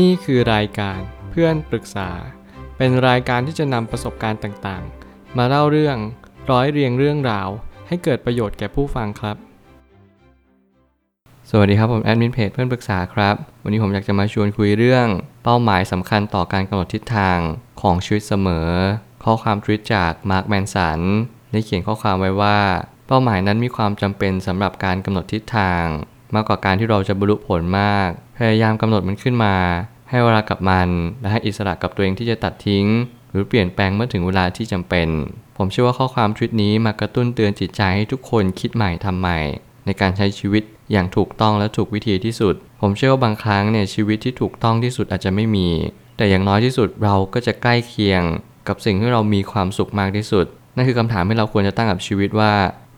นี่คือรายการเพื่อนปรึกษา เป็นรายการที่จะนำประสบการณ์ต่างๆ มาเล่าเรื่องร้อยเรียงเรื่องราว ให้เกิดประโยชน์แก่ผู้ฟังครับ สวัสดีครับผมแอดมินเพจเพื่อนปรึกษาครับ วันนี้ผมอยากจะมาชวนคุยเรื่อง เป้าหมายสำคัญต่อการกำหนดทิศทางของชีวิตเสมอ ข้อความทวิตจากมาร์คแมนสันได้เขียนข้อความไว้ว่า เป้าหมายนั้นมีความจำเป็นสำหรับการกำหนดทิศทาง มากกว่าการที่เราจะบรรลุผลมาก ยายามกำหนดมันขึ้นมา ให้เวลากับมันและให้อิสระกับตัวเองที่จะตัดทิ้ง หรือเปลี่ยนแปลงเมื่อถึงเวลาที่จำเป็น ผมเชื่อว่าข้อความทวิตนี้มากระตุ้นเตือนจิตใจให้ทุกคนคิดใหม่ทำใหม่ ในการใช้ชีวิตอย่างถูกต้องและถูกวิธีที่สุด ผมเชื่อว่าบางครั้งเนี่ยชีวิตที่ถูกต้องที่สุดอาจจะไม่มี แต่อย่างน้อยที่สุดเราก็จะใกล้เคียง กับสิ่งที่เรามีความสุขมากที่สุด นั่นคือคำถามที่เราควรจะตั้งกับชีวิตว่า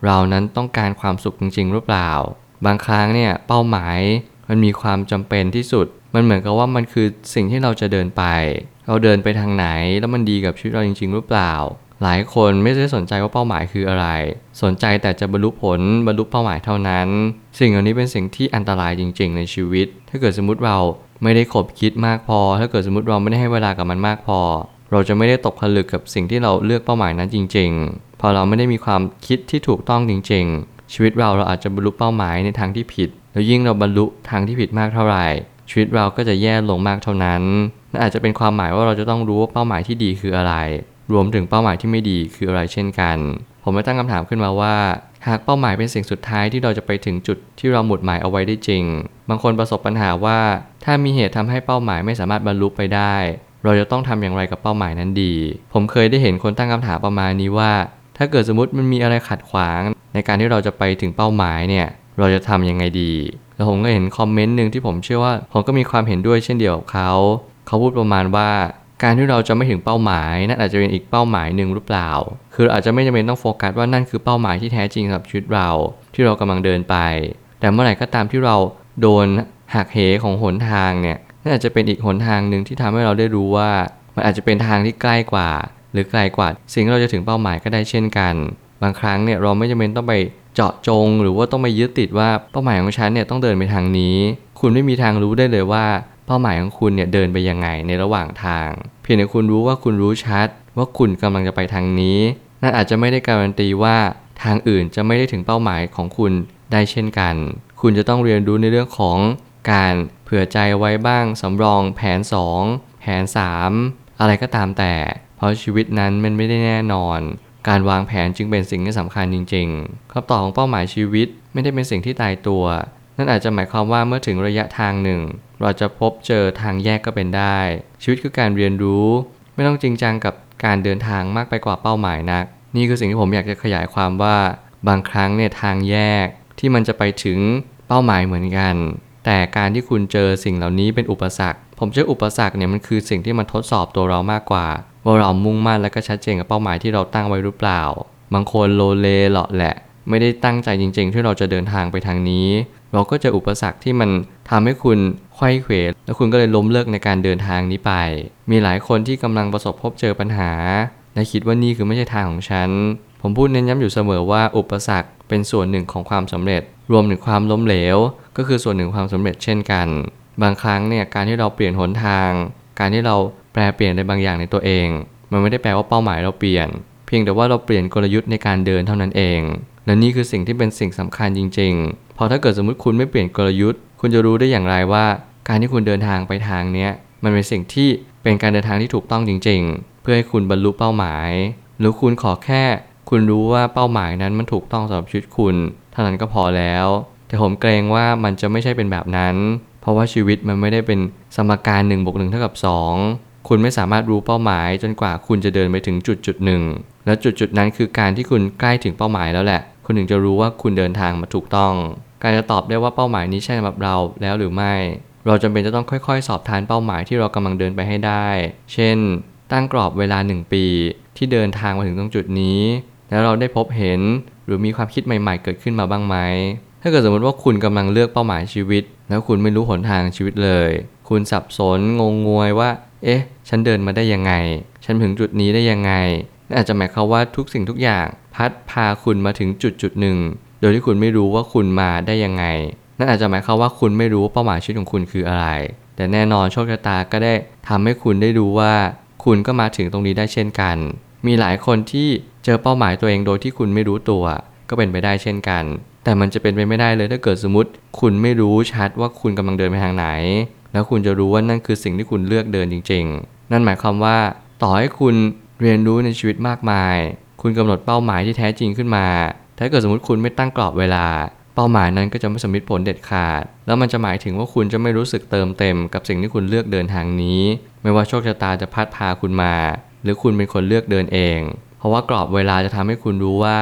เรานั้นต้องการความสุขจริง ๆ หรือเปล่า บางครั้งเนี่ยเป้าหมาย มันมีความจำเป็นที่สุด มันเหมือนกับว่ามันคือสิ่งที่เราจะเดินไป เราเดินไปทางไหน แล้วมันดีกับชีวิตเราจริง ๆ หรือเปล่า หลายคนไม่ได้สนใจว่าเป้าหมายคืออะไร สนใจแต่จะบรรลุผลบรรลุเป้าหมายเท่านั้น สิ่งเหล่านี้เป็นสิ่งที่อันตรายจริง ๆ ในชีวิต ถ้าเกิดสมมติเราไม่ได้ขบคิดมากพอ ถ้าเกิดสมมติเราไม่ได้ให้เวลากับมันมากพอ เราจะไม่ได้ตกผลึกกับสิ่งที่เราเลือกเป้าหมายนั้นจริง ๆ พอเราไม่ได้มีความคิดที่ถูกต้องจริง ๆ ชีวิตเราเราอาจจะบรรลุเป้าหมายในทางที่ผิด แล้วยิ่งเราบรรลุทางที่ผิดมากเท่าไหร่ ชีวิตเราก็จะแย่ลงมากเท่านั้นนั่นอาจจะเป็นความหมายว่าเราจะต้องรู้ว่าเป้าหมายที่ดีคืออะไร รวมถึงเป้าหมายที่ไม่ดีคืออะไรเช่นกัน ผมไม่ตั้งคำถามขึ้นมาว่า หากเป้าหมายเป็นสิ่งสุดท้ายที่เราจะไปถึงจุดที่เราหมุดหมายเอาไว้ได้จริง บางคนประสบปัญหาว่า ถ้ามีเหตุทำให้เป้าหมายไม่สามารถบรรลุไปได้ เราจะต้องทำอย่างไรกับเป้าหมายนั้นดี ผมเคยได้เห็นคนตั้งคำถามประมาณนี้ว่า ถ้าเกิดสมมติมันมีอะไรขัดขวาง ในการที่เราจะไปถึงเป้าหมายเนี่ย เราจะทำยังไงดี แล้วผมก็เห็นคอมเมนต์หนึ่งที่ผมเชื่อว่า ผมก็มีความเห็นด้วยเช่นเดียวกับเขา เขาพูดประมาณว่า การที่เราจะไม่ถึงเป้าหมายนั่นอาจจะเป็นอีกเป้าหมายหนึ่งหรือเปล่า คืออาจจะไม่จำเป็นต้องโฟกัสว่านั่นคือเป้าหมายที่แท้จริงสำหรับชีวิตเรา ที่เรากำลังเดินไป แต่เมื่อไหร่ก็ตามที่เราโดนหักเหของหนทางเนี่ยนั่นอาจจะเป็นอีกหนทางหนึ่งที่ทำให้เราได้รู้ว่า มันอาจจะเป็นทางที่ใกล้กว่า หรือไกลกว่า สิ่งที่เราจะถึงเป้าหมายก็ได้เช่นกัน บางครั้งเนี่ยเราไม่จำเป็นต้องไป เจาะจง หรือว่าต้องไปยึดติดว่าเป้าหมายของฉันเนี่ยต้องเดินไปทางนี้ คุณไม่มีทางรู้ได้เลยว่า เป้าหมายของคุณเนี่ยเดินไปยังไงในระหว่างทาง เพียงแต่คุณรู้ว่าคุณรู้ชัด ว่าคุณกำลังจะไปทางนี้นั่นอาจจะไม่ได้การันตีว่าทางอื่นจะไม่ได้ถึงเป้าหมายของคุณได้เช่นกัน คุณจะต้องเรียนรู้ในเรื่องของการเผื่อใจไว้บ้างสำรองแผน 2 แผน 3 อะไรก็ตามแต่ เพราะชีวิตนั้นมันไม่ได้แน่นอน การวางแผนจึงเป็นสิ่งที่สำคัญจริงๆคำตอบของเป้าหมายชีวิตไม่ได้เป็นสิ่งที่ตายตัว นั่นอาจจะหมายความว่าเมื่อถึงระยะทางหนึ่ง เราจะพบเจอทางแยกก็เป็นได้ ชีวิตคือการเรียนรู้ ไม่ต้องจริงจังกับการเดินทางมากไปกว่าเป้าหมายนัก นี่คือสิ่งที่ผมอยากจะขยายความว่าบางครั้งเนี่ยทางแยกที่มันจะไปถึงเป้าหมายเหมือนกัน แต่การที่คุณเจอสิ่งเหล่านี้เป็นอุปสรรค ผมเชื่ออุปสรรคเนี่ยมันคือสิ่งที่มันทดสอบตัวเรามากกว่า ว่าเรามุ่งมั่นและก็ชัดเจนกับเป้าหมายที่เราตั้งไว้หรือเปล่า บางคนโลเลเลาะแหละ ไม่ได้ตั้งใจจริง ๆ ที่เราจะเดินทางไปทางนี้ เราก็จะอุปสรรคที่มันทำให้คุณไข้เขวแล้วคุณก็เลยล้มเลิกในการเดินทางนี้ไป มีหลายคนที่กำลังประสบพบเจอปัญหา และคิดว่านี่คือไม่ใช่ทางของฉัน ผมพูดเน้นย้ำอยู่เสมอว่าอุปสรรคเป็นส่วนหนึ่งของความสำเร็จ รวมถึงความล้มเหลว ก็คือส่วนหนึ่งความสำเร็จเช่นกัน บางครั้งเนี่ยการที่เราเปลี่ยนหนทาง การที่เรา แปลเปลี่ยนในบางอย่างในตัวเอง มันไม่ได้แปลว่าเป้าหมายเราเปลี่ยน เพียงแต่ว่าเราเปลี่ยนกลยุทธ์ในการเดินเท่านั้นเอง และนี่คือสิ่งที่เป็นสิ่งสำคัญจริงๆ พอถ้าเกิดสมมติคุณไม่เปลี่ยนกลยุทธ์ คุณจะรู้ได้อย่างไรว่า การที่คุณเดินทางไปทางเนี้ยมันเป็นสิ่งที่เป็นการเดินทางที่ถูกต้องจริง ๆ เพื่อให้คุณบรรลุเป้าหมาย หรือคุณขอแค่ คุณรู้ว่าเป้าหมายนั้นมันถูกต้องสำหรับชีวิตคุณเท่านั้นก็พอแล้ว แต่ผมเกรงว่ามันจะไม่ใช่เป็นแบบนั้น เพราะว่าชีวิตมันไม่ได้เป็นสมการ1บวก1เท่ากับ2 คุณไม่สามารถรู้เป้าหมาย จนกว่าคุณจะเดินไปถึงจุดจุดหนึ่ง และจุดจุดนั้นคือการที่คุณใกล้ถึงเป้าหมายแล้วแหละ คุณถึงจะรู้ว่าคุณเดินทางมาถูกต้อง การจะตอบได้ว่าเป้าหมายนี้ใช่สำหรับเราแล้วหรือไม่ เราจำเป็นจะต้องค่อยๆ สอบทานเป้าหมายที่เรากำลังเดินไปให้ได้ เช่น ตั้งกรอบเวลา 1 ปี ที่เดินทางมาถึงตรงจุดนี้ แล้วเราได้พบเห็นหรือมีความคิดใหม่ๆ เกิดขึ้นมาบ้างไหม ถ้าเกิดสมมติว่าคุณกำลังเลือกเป้าหมายชีวิต แล้วคุณไม่รู้หนทางชีวิตเลย คุณสับสนงงงวยว่า เอ๊ะ ฉันเดินมาได้ยังไง ฉันถึงจุดนี้ได้ยังไงนั่นอาจจะหมายความว่าทุกสิ่งทุกอย่างพัดพาคุณมาถึงจุดจุดหนึ่ง โดยที่คุณไม่รู้ว่าคุณมาได้ยังไง นั่นอาจจะหมายความว่าคุณไม่รู้ว่าเป้าหมายชีวิตของคุณคืออะไร แต่แน่นอนโชคชะตาก็ได้ทำให้คุณได้รู้ว่า คุณก็มาถึงตรงนี้ได้เช่นกัน มีหลายคนที่เจอเป้าหมายตัวเองโดยที่คุณไม่รู้ตัว ก็เป็นไปได้เช่นกัน แต่มันจะเป็นไปไม่ได้เลยถ้าเกิดสมมติ คุณไม่รู้ชัดว่าคุณกำลังเดินไปทางไหน แล้วคุณจะรู้ว่านั่นคือสิ่งที่คุณเลือกเดินจริง ๆ นั่นหมายความว่าต่อให้คุณเรียนรู้ในชีวิตมากมาย คุณกำหนดเป้าหมายที่แท้จริงขึ้นมา ถ้าเกิดสมมติคุณไม่ตั้งกรอบเวลา เป้าหมายนั้นก็จะไม่สำเร็จผลเด็ดขาด แล้วมันจะหมายถึงว่าคุณจะไม่รู้สึกเติมเต็มกับสิ่งที่คุณเลือกเดินทางนี้ ไม่ว่าโชคชะตาจะพัดพาคุณมา หรือคุณเป็นคนเลือกเดินเอง เพราะว่ากรอบเวลาจะทำให้คุณรู้ว่า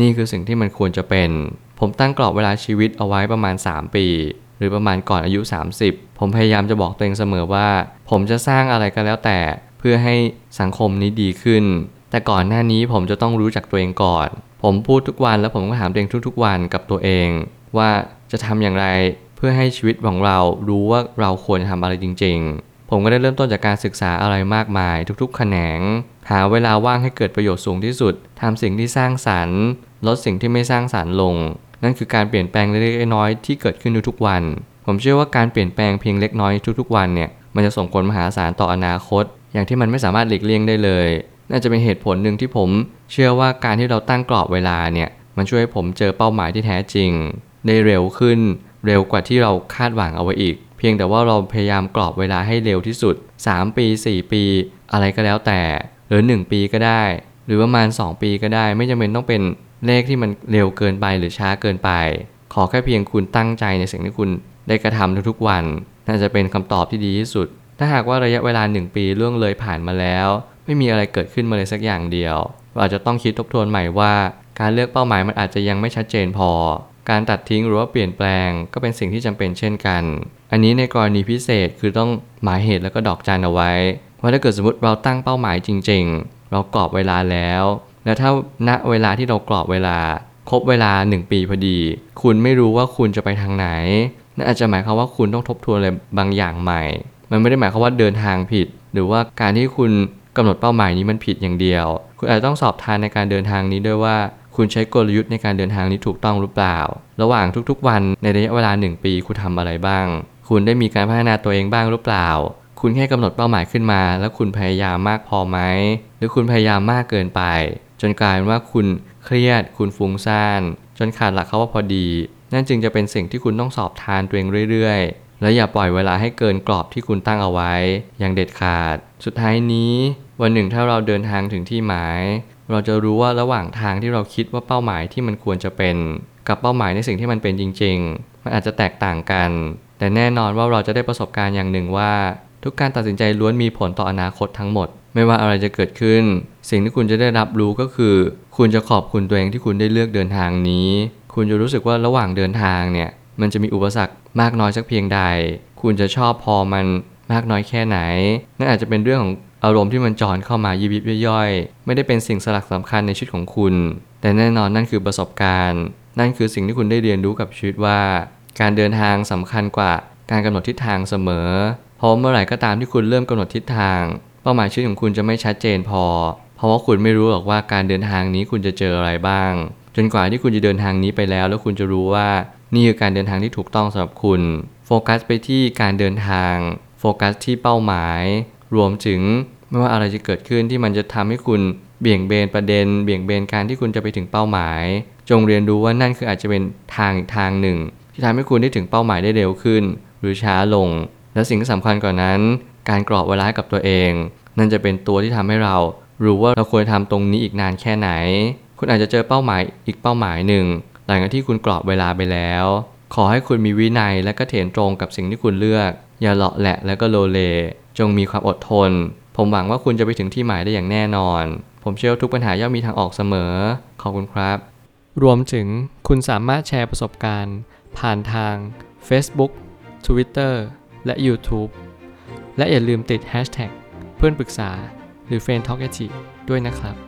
นี่คือสิ่งที่มันควรจะเป็น ผมตั้งกรอบเวลาชีวิตเอาไว้ประมาณ 3 ปี หรือประมาณก่อนอายุ 30 ผมพยายามจะบอกตัวเองเสมอว่า ผมจะสร้างอะไรก็แล้วแต่ เพื่อให้สังคมนี้ดีขึ้น แต่ก่อนหน้านี้ผมจะต้องรู้จักตัวเองก่อน ผมพูดทุกวันแล้วผมก็ถามตัวเองทุกๆ วันกับตัวเอง ว่าจะทำอย่างไรเพื่อให้ชีวิตของเรารู้ว่าเราควรทำอะไรจริง ๆ ผมก็ได้เริ่มต้นจากการศึกษาอะไรมากมาย ทุกๆ แขนง หาเวลาว่างให้เกิดประโยชน์สูงที่สุดทำสิ่งที่สร้างสรรค์ลดสิ่งที่ไม่สร้างสรรค์ลง นั่นคือการเปลี่ยนแปลงเล็กๆน้อยๆที่เกิดขึ้นทุกๆวัน ผมเชื่อว่าการเปลี่ยนแปลงเพียงเล็กน้อยทุกๆวันเนี่ยมันจะส่งผลมหาศาลต่ออนาคต อย่างที่มันไม่สามารถหลีกเลี่ยงได้เลย น่าจะเป็นเหตุผลหนึ่งที่ผม เชื่อว่าการที่เราตั้งกรอบเวลาเนี่ยมันช่วยให้ผมเจอเป้าหมายที่แท้จริง ได้เร็วขึ้น เร็วกว่าที่เราคาดหวังเอาไว้อีก เพียงแต่ว่าเราพยายามกรอบเวลาให้เร็วที่สุด 3 ปี 4 ปี อะไรก็แล้วแต่ หรือ 1 ปีก็ได้ หรือประมาณ 2 ปีก็ได้ ไม่จำเป็นต้องเป็นเลขที่มันเร็วเกินไปหรือช้าเกินไป ขอแค่เพียงคุณตั้งใจในสิ่งที่คุณ ได้กระทำทุกๆวัน น่าจะเป็นคำตอบที่ดีที่สุด ถ้าหากว่าระยะเวลา1ปีล่วงเลยผ่านมาแล้ว ไม่มีอะไรเกิดขึ้นมาเลยสักอย่างเดียวเราอาจจะต้องคิดทบทวนใหม่ว่า การเลือกเป้าหมายมันอาจจะยังไม่ชัดเจนพอ การตัดทิ้งหรือว่าเปลี่ยนแปลง ก็เป็นสิ่งที่จำเป็นเช่นกัน อันนี้ในกรณีพิเศษคือต้องหมายเหตุแล้วก็ดอกจันเอาไว้ว่าถ้าเกิดสมมติเราตั้งเป้าหมายจริง ๆ เรากรอบเวลาแล้ว แล้วถ้าณเวลาที่เรากรอบเวลาครบเวลา 1 ปีพอดี คุณไม่รู้ว่าคุณจะไปทางไหน นั่นอาจจะหมายความว่าคุณต้องทบทวนอะไรบางอย่างใหม่ มันไม่ได้หมายความว่าเดินทางผิด หรือว่าการที่คุณกำหนดเป้าหมายนี้มันผิดอย่างเดียว คุณอาจจะต้องสอบทานในการเดินทางนี้ด้วยว่า คุณใช้กลยุทธ์ในการเดินทางนี้ถูกต้องหรือเปล่า ระหว่างทุกๆ วันในระยะเวลา 1 ปีคุณทำอะไรบ้าง คุณได้มีการพัฒนาตัวเองบ้างหรือเปล่า คุณแค่กำหนดเป้าหมายขึ้นมา แล้วคุณพยายามมากพอไหม หรือคุณพยายามมากเกินไป จนกลายเป็นว่าคุณเครียด คุณฟุ้งซ่าน จนขาดหลักเขาว่าพอดี นั่นจึงจะเป็นสิ่งที่คุณต้องสอบทานตัวเองเรื่อยๆ และอย่าปล่อยเวลาให้เกินกรอบที่คุณตั้งเอาไว้ อย่างเด็ดขาด สุดท้ายนี้ วันหนึ่งถ้าเราเดินทางถึงที่หมาย เราจะรู้ว่าระหว่างทางที่เราคิดว่าเป้าหมายที่มันควรจะเป็น กับเป้าหมายในสิ่งที่มันเป็นจริง ๆ มันอาจจะแตกต่างกัน แต่แน่นอนว่าเราจะได้ประสบการณ์อย่างหนึ่งว่า ทุกการตัดสินใจล้วนมีผลต่ออนาคตทั้งหมด ไม่ว่าอะไรจะเกิดขึ้น สิ่งที่คุณจะได้รับรู้ก็คือ คุณจะขอบคุณตัวเองที่คุณได้เลือกเดินทางนี้ คุณจะรู้สึกว่าระหว่างเดินทางเนี่ยมันจะมีอุปสรรคมากน้อยสักเพียงใด คุณจะชอบพอมันมากน้อยแค่ไหน นั่นอาจจะเป็นเรื่องของอารมณ์ที่มันจอนเข้ามายิบยิบย่อยๆ ไม่ได้เป็นสิ่งสลักสำคัญในชีวิตของคุณ แต่แน่นอนนั่นคือประสบการณ์ นั่นคือสิ่งที่คุณได้เรียนรู้กับชีวิตว่า การเดินทางสำคัญกว่าการกำหนดทิศทางเสมอ เพราะเมื่อไหร่ก็ตามที่คุณเริ่มกำหนดทิศทาง เป้าหมายชีวิตของคุณจะไม่ชัดเจนพอ เพราะว่าคุณไม่รู้หรอกว่าการเดินทางนี้คุณจะเจออะไรบ้าง จนกว่าที่คุณจะเดินทางนี้ไปแล้ว แล้วคุณจะรู้ว่านี่คือการเดินทางที่ถูกต้องสำหรับคุณ โฟกัสไปที่การเดินทาง โฟกัสที่เป้าหมาย รวมถึงไม่ว่าอะไรจะเกิดขึ้นที่มันจะทำให้คุณเบี่ยงเบนประเด็น เบี่ยงเบนการที่คุณจะไปถึงเป้าหมาย จงเรียนรู้ว่านั่นคืออาจจะเป็นทางอีกทางหนึ่ง ที่ทำให้คุณได้ถึงเป้าหมายได้เร็วขึ้น หรือช้าลง และสิ่งที่สำคัญกว่านั้น การกรอบเวลากับตัวเอง นั่นจะเป็นตัวที่ทำให้เรา รู้ว่าเราควรทำตรงนี้อีกนานแค่ไหน คุณอาจจะเจอเป้าหมายอีกเป้าหมายหนึ่ง หลังจากที่คุณกรอบเวลาไปแล้ว ขอให้คุณมีวินัยและก็เถนตรงกับสิ่งที่คุณเลือก อย่าเลาะแหละและก็โลเล จงมีความอดทน ผมหวังว่าคุณจะไปถึงที่หมายได้อย่างแน่นอน ผมเชื่อทุกปัญหาย่อมมีทางออกเสมอ ขอบคุณครับ รวมถึงคุณสามารถแชร์ประสบการณ์ ผ่านทาง Facebook Twitter และ YouTube และอย่าลืมติด Hashtag เพื่อนปรึกษาหรือ f r ร e n d t a l k ด้วยนะครับ